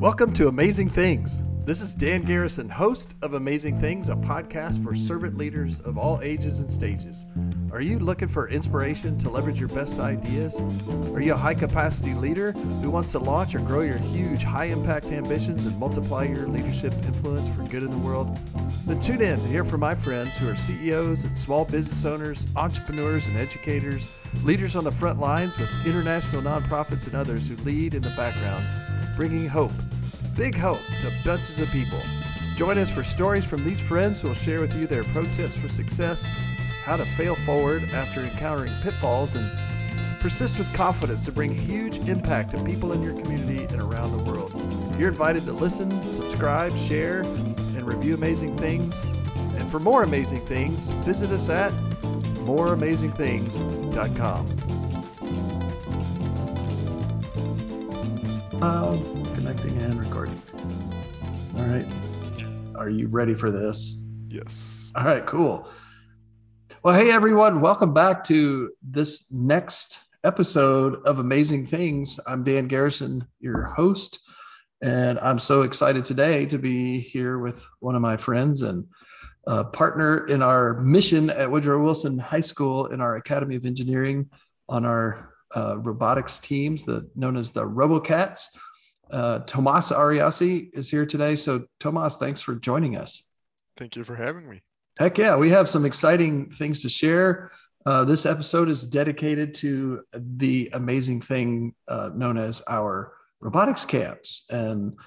Welcome to Amazing Things. This is Dan Garrison, host of Amazing Things, a podcast for servant leaders of all ages and stages. Are you looking for inspiration to leverage your best ideas? Are you a high capacity leader who wants to launch or grow your huge, high impact ambitions and multiply your leadership influence for good in the world? Then tune in to hear from my friends who are CEOs and small business owners, entrepreneurs and educators, leaders on the front lines with international nonprofits and others who lead in the background, bringing hope big hope to bunches of people. Join us for stories from these friends who will share with you their pro tips for success, how to fail forward after encountering pitfalls, and persist with confidence to bring huge impact to people in your community and around the world. You're invited to listen, subscribe, share, and review amazing things. And for more amazing things, visit us at moreamazingthings.com. Um, connecting and recording. All right. Are you ready for this? Yes. All right, cool. Well, hey, everyone. Welcome back to this next episode of Amazing Things. I'm Dan Garrison, your host. And I'm so excited today to be here with one of my friends and uh, partner in our mission at Woodrow Wilson High School in our Academy of Engineering on our uh, robotics teams, the known as the RoboCats. Uh, Tomas Ariasi is here today. So, Tomas, thanks for joining us. Thank you for having me. Heck yeah, we have some exciting things to share. Uh, this episode is dedicated to the amazing thing uh, known as our robotics camps. And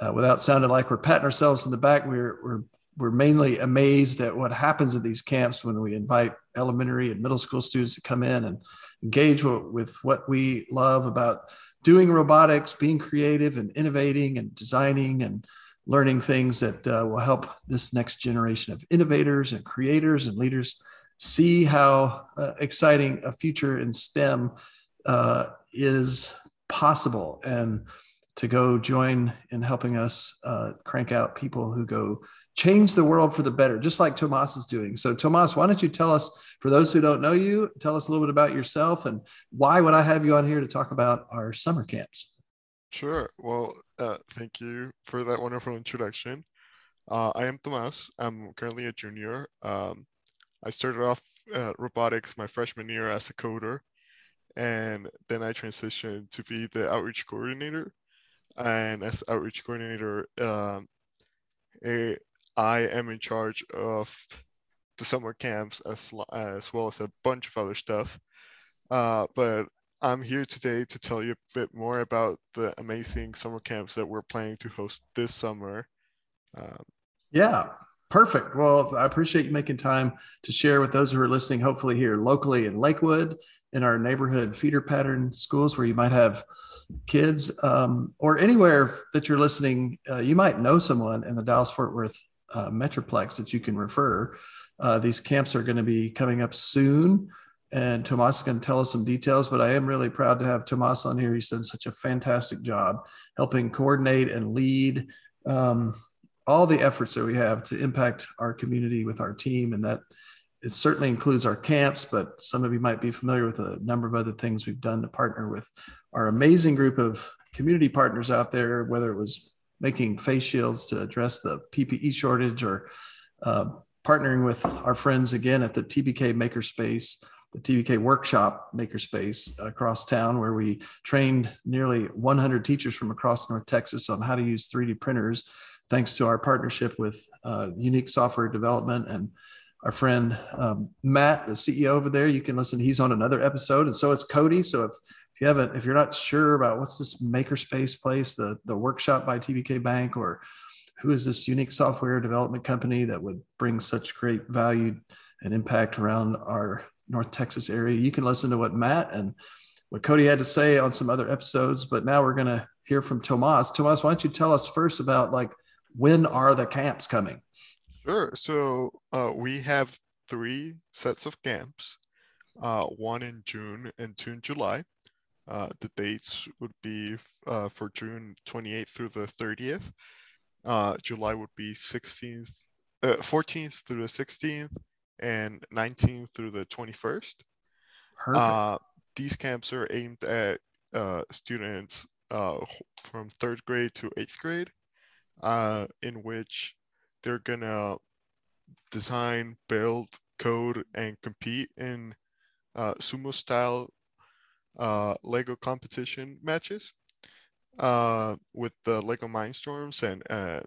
uh, without sounding like we're patting ourselves in the back, we're, we're, we're mainly amazed at what happens at these camps when we invite elementary and middle school students to come in and engage with what we love about doing robotics, being creative and innovating and designing and learning things that uh, will help this next generation of innovators and creators and leaders see how uh, exciting a future in STEM uh, is possible and to go join in helping us uh, crank out people who go change the world for the better, just like Tomas is doing. So, Tomas, why don't you tell us, for those who don't know you, tell us a little bit about yourself and why would I have you on here to talk about our summer camps? Sure. Well, uh, thank you for that wonderful introduction. Uh, I am Tomas. I'm currently a junior. Um, I started off uh, robotics my freshman year as a coder, and then I transitioned to be the outreach coordinator and as outreach coordinator, um, a, I am in charge of the summer camps as as well as a bunch of other stuff. Uh, but I'm here today to tell you a bit more about the amazing summer camps that we're planning to host this summer. Um, yeah, perfect. Well, I appreciate you making time to share with those who are listening, hopefully here locally in Lakewood, in our neighborhood feeder pattern schools where you might have kids um, or anywhere that you're listening, uh, you might know someone in the Dallas Fort Worth uh, Metroplex that you can refer. Uh, these camps are going to be coming up soon. And Tomas to tell us some details, but I am really proud to have Tomas on here. He's done such a fantastic job helping coordinate and lead um, all the efforts that we have to impact our community with our team. And that it certainly includes our camps, but some of you might be familiar with a number of other things we've done to partner with our amazing group of community partners out there, whether it was making face shields to address the PPE shortage or uh, partnering with our friends again at the TBK Makerspace, the TBK Workshop Makerspace across town, where we trained nearly 100 teachers from across North Texas on how to use 3D printers, thanks to our partnership with uh, Unique Software Development and our friend um, Matt, the CEO over there. You can listen. He's on another episode, and so it's Cody. So if if you haven't, if you're not sure about what's this makerspace place, the the workshop by TBK Bank, or who is this unique software development company that would bring such great value and impact around our North Texas area, you can listen to what Matt and what Cody had to say on some other episodes. But now we're going to hear from Tomas. Tomas, why don't you tell us first about like when are the camps coming? Sure. So uh, we have three sets of camps, uh, one in June and two in July. Uh, the dates would be uh, for June 28th through the 30th. Uh, July would be 16th, 14th uh, through the 16th, and 19th through the 21st. Perfect. these camps are aimed at students uh, from third grade to eighth grade, uh, in which they're gonna design, build, code, and compete in uh, sumo style uh, Lego competition matches uh, with the Lego Mindstorms and uh,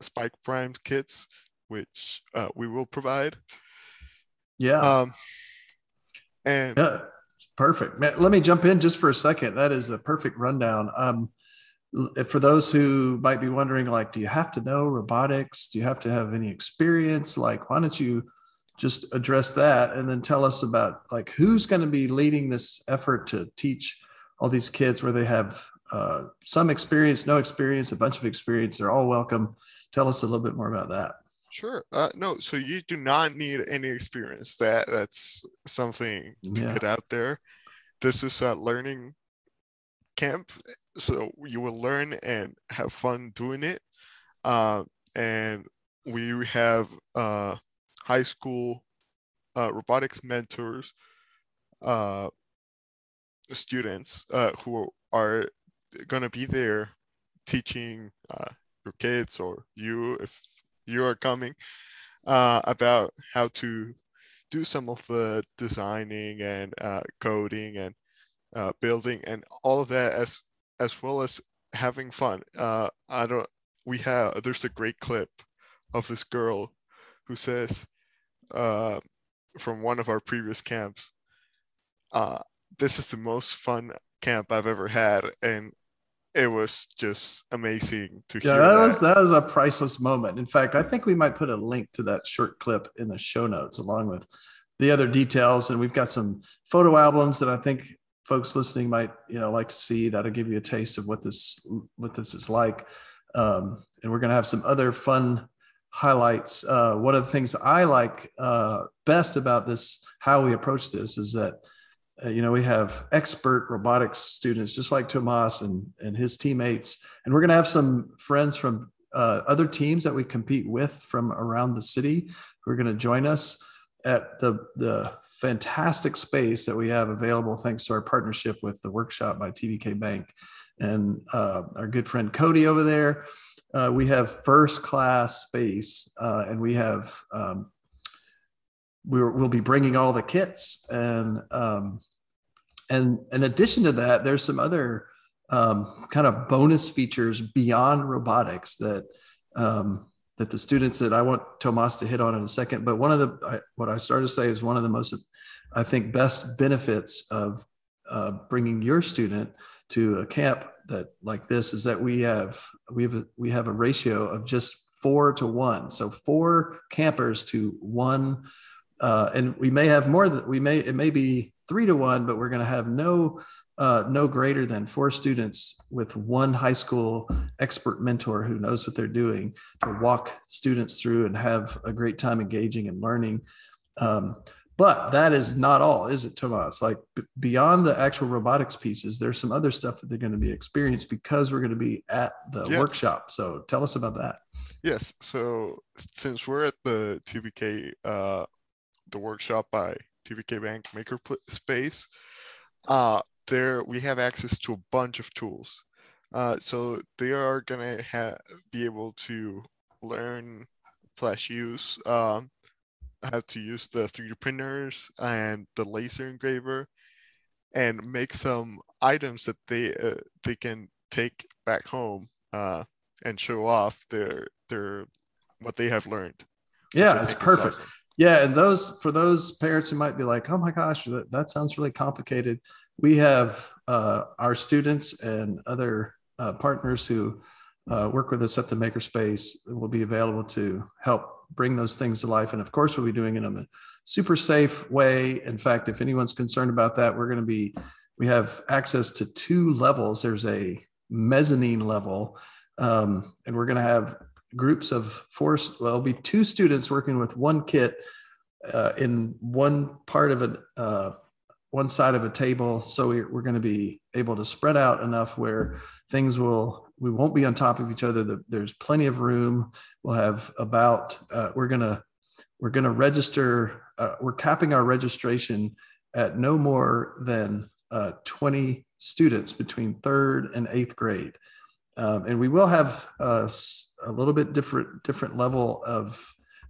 Spike Prime kits, which uh, we will provide. Yeah. Um, and yeah, perfect. Let me jump in just for a second. That is a perfect rundown. Um, for those who might be wondering, like, do you have to know robotics? Do you have to have any experience? Like, why don't you just address that and then tell us about like who's going to be leading this effort to teach all these kids where they have uh, some experience, no experience, a bunch of experience. They're all welcome. Tell us a little bit more about that. Sure. Uh, no, so you do not need any experience. That that's something to yeah. get out there. This is a learning camp, so you will learn and have fun doing it. Uh, and we have uh, high school uh, robotics mentors, uh, students uh, who are going to be there teaching uh, your kids or you if you are coming about how to do some of the designing and coding and uh, building and all of that as as well as having fun uh, i don't we have there's a great clip of this girl who says uh, from one of our previous camps uh, this is the most fun camp i've ever had and it was just amazing to yeah, hear. Yeah, that, was that was a priceless moment. In fact, I think we might put a link to that short clip in the show notes along with the other details. And we've got some photo albums that I think folks listening might you know like to see. That'll give you a taste of what this what this is like. Um, and we're going to have some other fun highlights. Uh, one of the things I like uh, best about this, how we approach this, is that uh, you know, we have expert robotics students just like Tomas and, and his teammates. And we're going to have some friends from uh, other teams that we compete with from around the city who are going to join us at the, the fantastic space that we have available thanks to our partnership with the workshop by TBK Bank and uh, our good friend Cody over there. Uh, we have first class space uh, and we have um, we will be bringing all the kits and um, and in addition to that there's some other um, kind of bonus features beyond robotics that um, that the students that I want Tomas to hit on in a second. But one of the I, what I started to say is one of the most I think best benefits of uh, bringing your student to a camp that like this is that we have we have a, we have a ratio of just four to one, so four campers to one uh, and we may have more that we may it may be three to one but we're going to have no uh, no greater than four students with one high school expert mentor who knows what they're doing to walk students through and have a great time engaging and learning. Um, but that is not all is it tomas? Like b- beyond the actual robotics pieces there's some other stuff that they're going to be experienced because we're going to be at the yes. workshop. So tell us about that. Yes. So since we're at the tbk uh, the workshop by TBK Bank Maker Space, uh, there we have access to a bunch of tools. Uh, so they are gonna have be able to learn slash use um, how to use the 3D printers and the laser engraver, and make some items that they uh, they can take back home uh, and show off their their what they have learned. Yeah, it's perfect. Awesome. Yeah, and those for those parents who might be like, "Oh my gosh, that, that sounds really complicated," we have uh, our students and other uh, partners who uh, work with us at the Makerspace will be available to help bring those things to life. And of course, we'll be doing it in a super safe way. In fact, if anyone's concerned about that, we're going to be we have access to two levels. There's a mezzanine level, um, and we're going to have groups of four, well, it'll be two students working with one kit uh, in one part of it, uh, one side of a table. So we, we're going to be able to spread out enough where things will, we won't be on top of each other. There's plenty of room. We'll have about, uh, we're going to, we're going to register, uh, we're capping our registration at no more than uh, 20 students between third and eighth grade. Um, and we will have uh, a little bit different different level of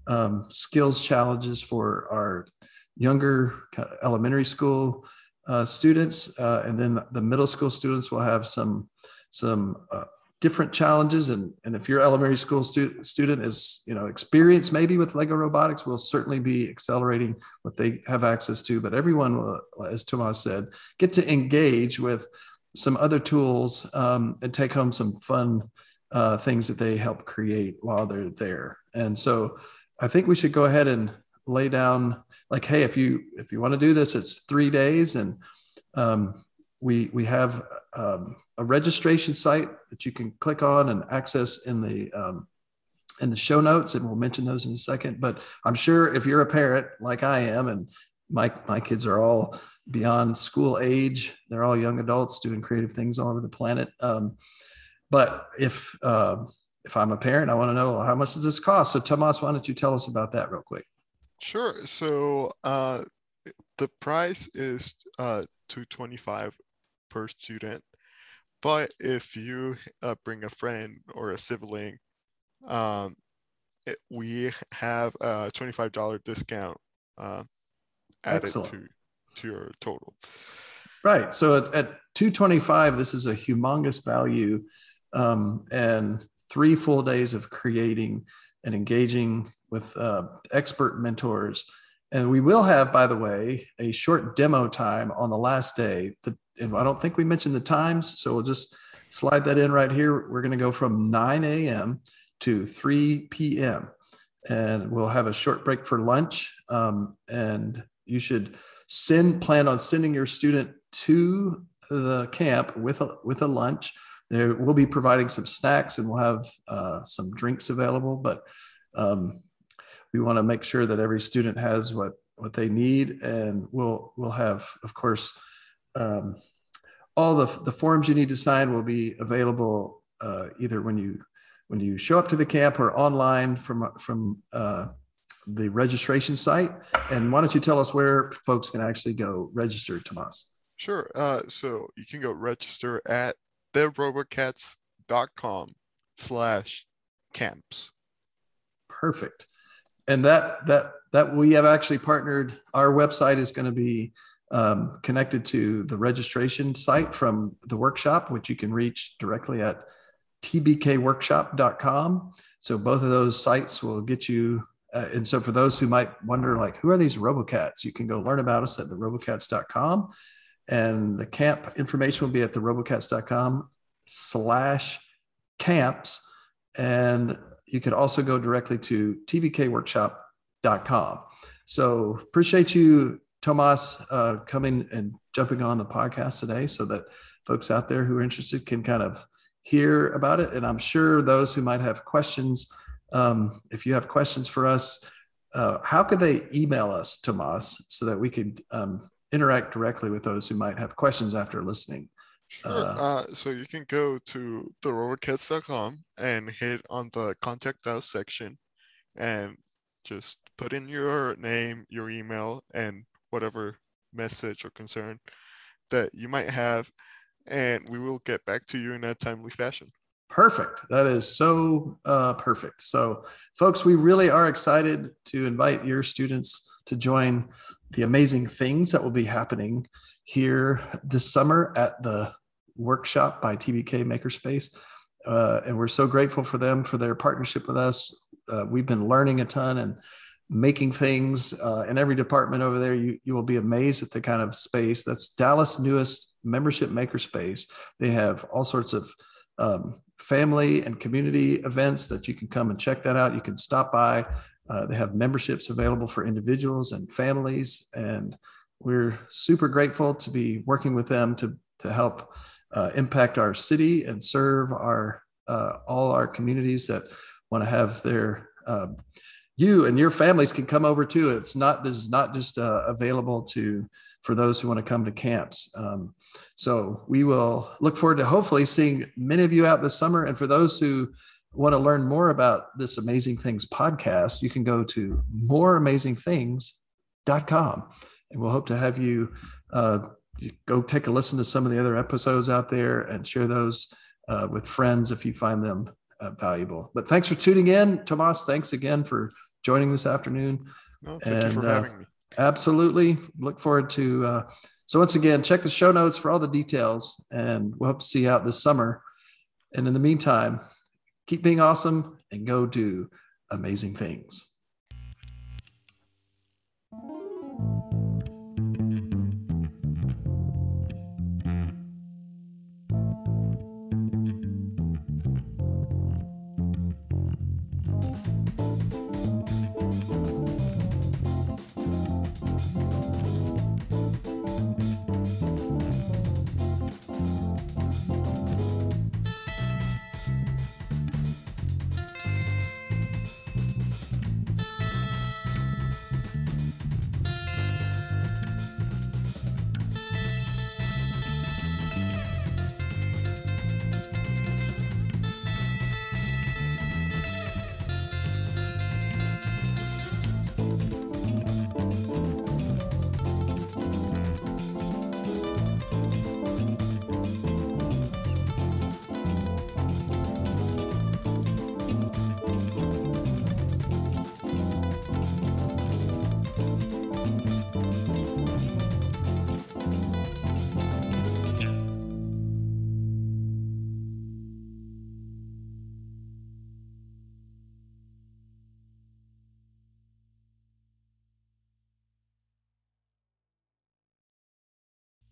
um, skills challenges for our younger elementary school uh, students, uh, and then the middle school students will have some some uh, different challenges. And, and if your elementary school stu- student is you know experienced maybe with Lego robotics, we'll certainly be accelerating what they have access to. But everyone will, as Tomas said, get to engage with some other tools um, and take home some fun uh, things that they help create while they're there. And so I think we should go ahead and lay down like, hey, if you if you want to do this, it's three days, and um, we we have um, a registration site that you can click on and access in the um, in the show notes, and we'll mention those in a second. But I'm sure if you're a parent like I am, and my my kids are all beyond school age. They're all young adults doing creative things all over the planet. Um, but if uh, if I'm a parent, I want to know how much does this cost. So Tomas, why don't you tell us about that real quick? Sure. So uh, the price is uh, 225 per student, but if you uh, bring a friend or a sibling, um, it, we have a $25 discount uh, added Excellent. to to your total. Right. So at, at 225, this is a humongous value um, and three full days of creating and engaging with uh, expert mentors. And we will have, by the way, a short demo time on the last day. The, I don't think we mentioned the times, so we'll just slide that in right here. We're going to go from 9 a.m. to 3 p.m. And we'll have a short break for lunch. Um, and you should send plan on sending your student to the camp with a with a lunch. There we'll be providing some snacks and we'll have uh, some drinks available, but um, we want to make sure that every student has what what they need, and we'll we'll have, of course, um, all the the forms you need to sign will be available uh, either when you when you show up to the camp or online from from uh, the registration site. And why don't you tell us where folks can actually go register, Tomas? Sure. Uh, so you can go register at therobocats.com slash camps. Perfect. And that that that we have actually partnered. Our website is going to be um, connected to the registration site from the workshop, which you can reach directly at tbkworkshop.com. So both of those sites will get you uh, and so for those who might wonder, like, who are these RoboCats? You can go learn about us at the robocats.com. And the camp information will be at the robocats.com slash camps. And you could also go directly to tbkworkshop.com. So appreciate you, Tomas, uh, coming and jumping on the podcast today so that folks out there who are interested can kind of hear about it. And I'm sure those who might have questions um, if you have questions for us, uh, how could they email us, Tomas, so that we could um, interact directly with those who might have questions after listening? Sure. Uh, uh, so you can go to therobocats.com and hit on the contact us section and just put in your name, your email, and whatever message or concern that you might have, and we will get back to you in a timely fashion. Perfect. That is so uh, perfect. So, folks, we really are excited to invite your students to join the amazing things that will be happening here this summer at the workshop by TBK Makerspace. Uh, and we're so grateful for them for their partnership with us. Uh, we've been learning a ton and making things uh, in every department over there. You, you will be amazed at the kind of space that's Dallas' newest membership makerspace. They have all sorts of um, family and community events that you can come and check that out. You can stop by. Uh, they have memberships available for individuals and families, and we're super grateful to be working with them to to help uh, impact our city and serve our uh, all our communities that want to have their um, you and your families can come over too. It's not this is not just uh, available to for those who want to come to camps. Um, so we will look forward to hopefully seeing many of you out this summer. And for those who want to learn more about this Amazing Things podcast, you can go to moreamazingthings.com. And we'll hope to have you uh, go take a listen to some of the other episodes out there and share those uh, with friends if you find them uh, valuable. But thanks for tuning in, Tomas. Thanks again for joining this afternoon. No, thank and, you for having me. Absolutely. Look forward to. Uh, so once again, check the show notes for all the details, and we'll hope to see you out this summer. And in the meantime, keep being awesome and go do amazing things.